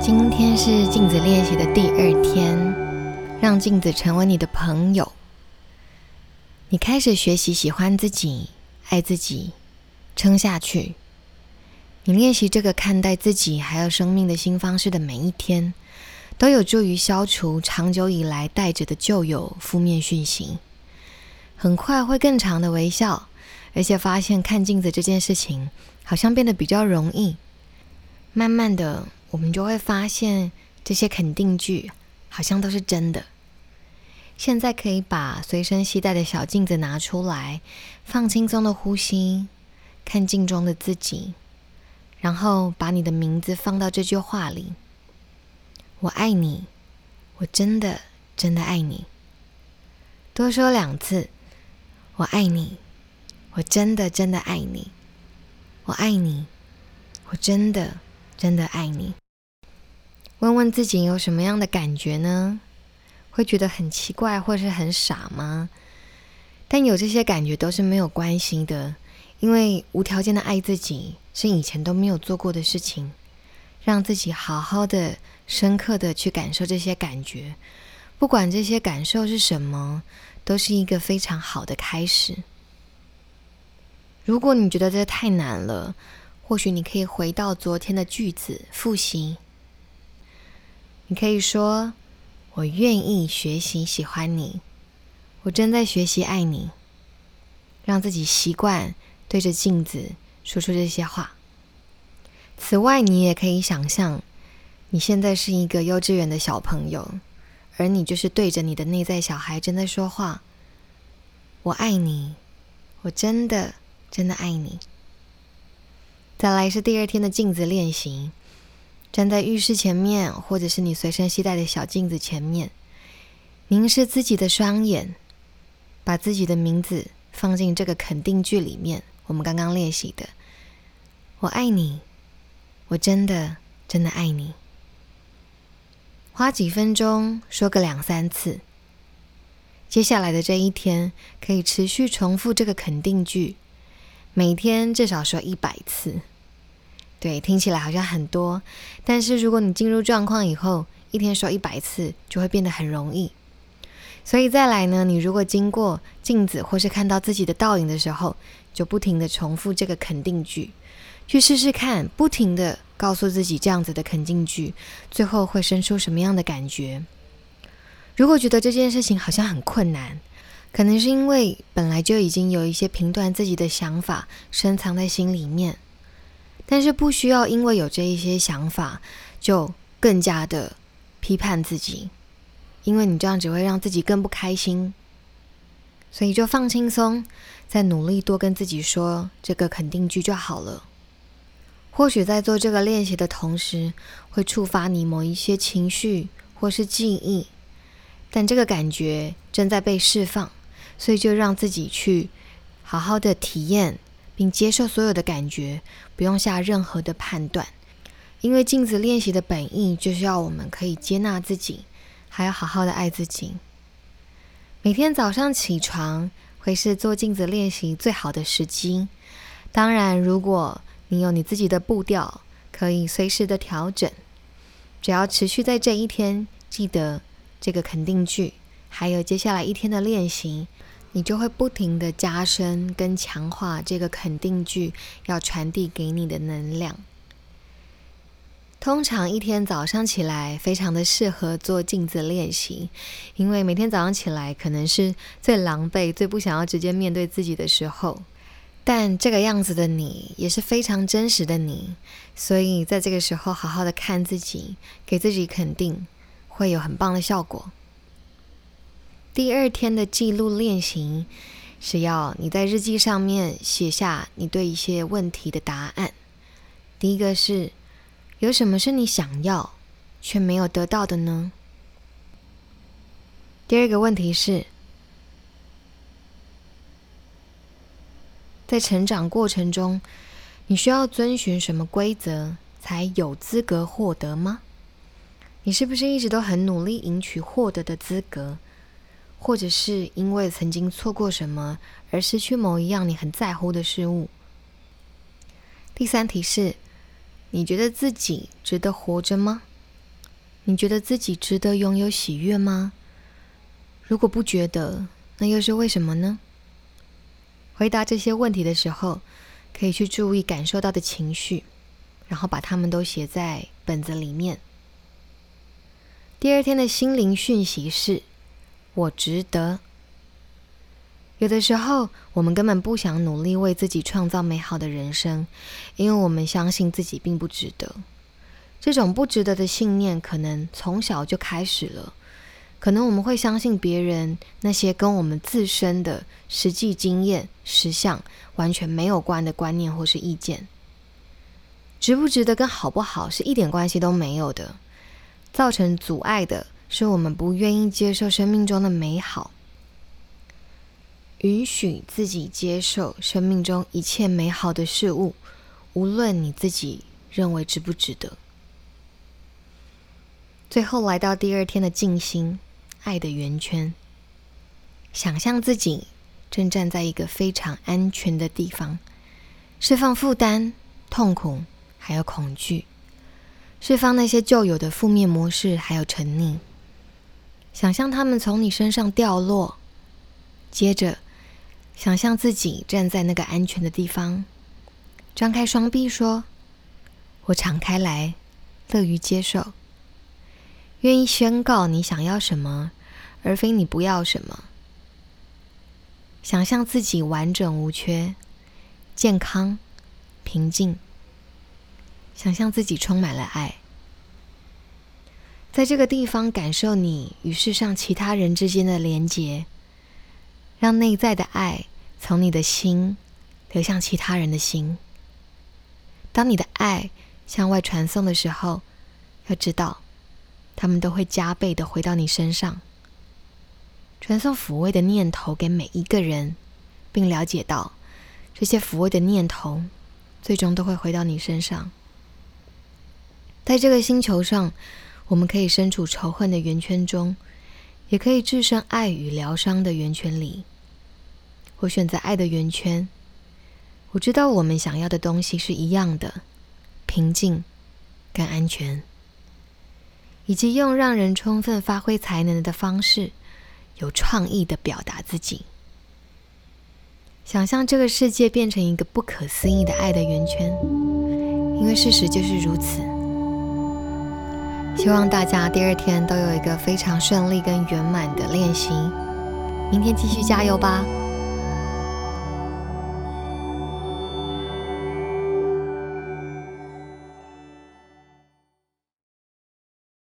今天是镜子练习的第二天，让镜子成为你的朋友。你开始学习喜欢自己、爱自己、撑下去。你练习这个看待自己还有生命的新方式的每一天，都有助于消除长久以来带着的旧有负面讯息。很快会更长的微笑，而且发现看镜子这件事情好像变得比较容易。慢慢的。我们就会发现，这些肯定句好像都是真的。现在可以把随身携带的小镜子拿出来，放轻松的呼吸，看镜中的自己，然后把你的名字放到这句话里：“我爱你，我真的真的爱你。”多说两次：“我爱你，我真的真的爱你。”我爱你，我真的真的爱你。问问自己有什么样的感觉呢？会觉得很奇怪或是很傻吗？但有这些感觉都是没有关系的，因为无条件的爱自己是以前都没有做过的事情。让自己好好的、深刻的去感受这些感觉，不管这些感受是什么，都是一个非常好的开始。如果你觉得这太难了，或许你可以回到昨天的句子复习。你可以说：“我愿意学习喜欢你，我正在学习爱你。”让自己习惯对着镜子说出这些话。此外，你也可以想象，你现在是一个幼稚园的小朋友，而你就是对着你的内在小孩正在说话：“我爱你，我真的真的爱你。”再来是第二天的镜子练习。站在浴室前面，或者是你随身携带的小镜子前面，凝视自己的双眼，把自己的名字放进这个肯定句里面。我们刚刚练习的“我爱你，我真的真的爱你”，花几分钟说个两三次。接下来的这一天，可以持续重复这个肯定句，每天至少说一百次。对，听起来好像很多，但是如果你进入状况以后，一天说一百次就会变得很容易。所以再来呢，你如果经过镜子或是看到自己的倒影的时候，就不停的重复这个肯定句，去试试看，不停的告诉自己这样子的肯定句，最后会生出什么样的感觉？如果觉得这件事情好像很困难，可能是因为本来就已经有一些评断自己的想法深藏在心里面。但是不需要因为有这一些想法，就更加的批判自己，因为你这样只会让自己更不开心。所以就放轻松，再努力多跟自己说这个肯定句就好了。或许在做这个练习的同时，会触发你某一些情绪或是记忆，但这个感觉正在被释放，所以就让自己去好好的体验。并接受所有的感觉，不用下任何的判断，因为镜子练习的本意就是要我们可以接纳自己，还要好好的爱自己。每天早上起床会是做镜子练习最好的时机。当然，如果你有你自己的步调，可以随时的调整。只要持续在这一天记得这个肯定句，还有接下来一天的练习。你就会不停的加深跟强化这个肯定句要传递给你的能量。通常一天早上起来非常的适合做镜子练习，因为每天早上起来可能是最狼狈、最不想要直接面对自己的时候，但这个样子的你也是非常真实的你，所以在这个时候好好的看自己，给自己肯定，会有很棒的效果。第二天的记录练习是要你在日记上面写下你对一些问题的答案。第一个是有什么是你想要却没有得到的呢？第二个问题是，在成长过程中，你需要遵循什么规则才有资格获得吗？你是不是一直都很努力赢取获得的资格，或者是因为曾经错过什么而失去某一样你很在乎的事物？第三题是：你觉得自己值得活着吗？你觉得自己值得拥有喜悦吗？如果不觉得，那又是为什么呢？回答这些问题的时候，可以去注意感受到的情绪，然后把它们都写在本子里面。第二天的心灵讯息是：我值得。有的时候，我们根本不想努力为自己创造美好的人生，因为我们相信自己并不值得。这种不值得的信念，可能从小就开始了。可能我们会相信别人那些跟我们自身的实际经验、实相完全没有关的观念或是意见。值不值得跟好不好是一点关系都没有的。造成阻碍的是我们不愿意接受生命中的美好，允许自己接受生命中一切美好的事物，无论你自己认为值不值得。最后来到第二天的静心，爱的圆圈，想象自己正站在一个非常安全的地方，释放负担、痛苦还有恐惧。释放那些旧有的负面模式，还有沉溺。想象他们从你身上掉落，接着想象自己站在那个安全的地方，张开双臂说：“我敞开来，乐于接受，愿意宣告你想要什么，而非你不要什么。”想象自己完整无缺、健康、平静。想象自己充满了爱，在这个地方感受你与世上其他人之间的连结，让内在的爱从你的心流向其他人的心。当你的爱向外传送的时候，要知道，他们都会加倍的回到你身上，传送抚慰的念头给每一个人，并了解到这些抚慰的念头最终都会回到你身上。在这个星球上，我们可以身处仇恨的圆圈中，也可以置身爱与疗伤的圆圈里。我选择爱的圆圈。我知道我们想要的东西是一样的：平静、跟安全，以及用让人充分发挥才能的方式，有创意的表达自己。想象这个世界变成一个不可思议的爱的圆圈，因为事实就是如此。希望大家第二天都有一个非常顺利跟圆满的练习，明天继续加油吧。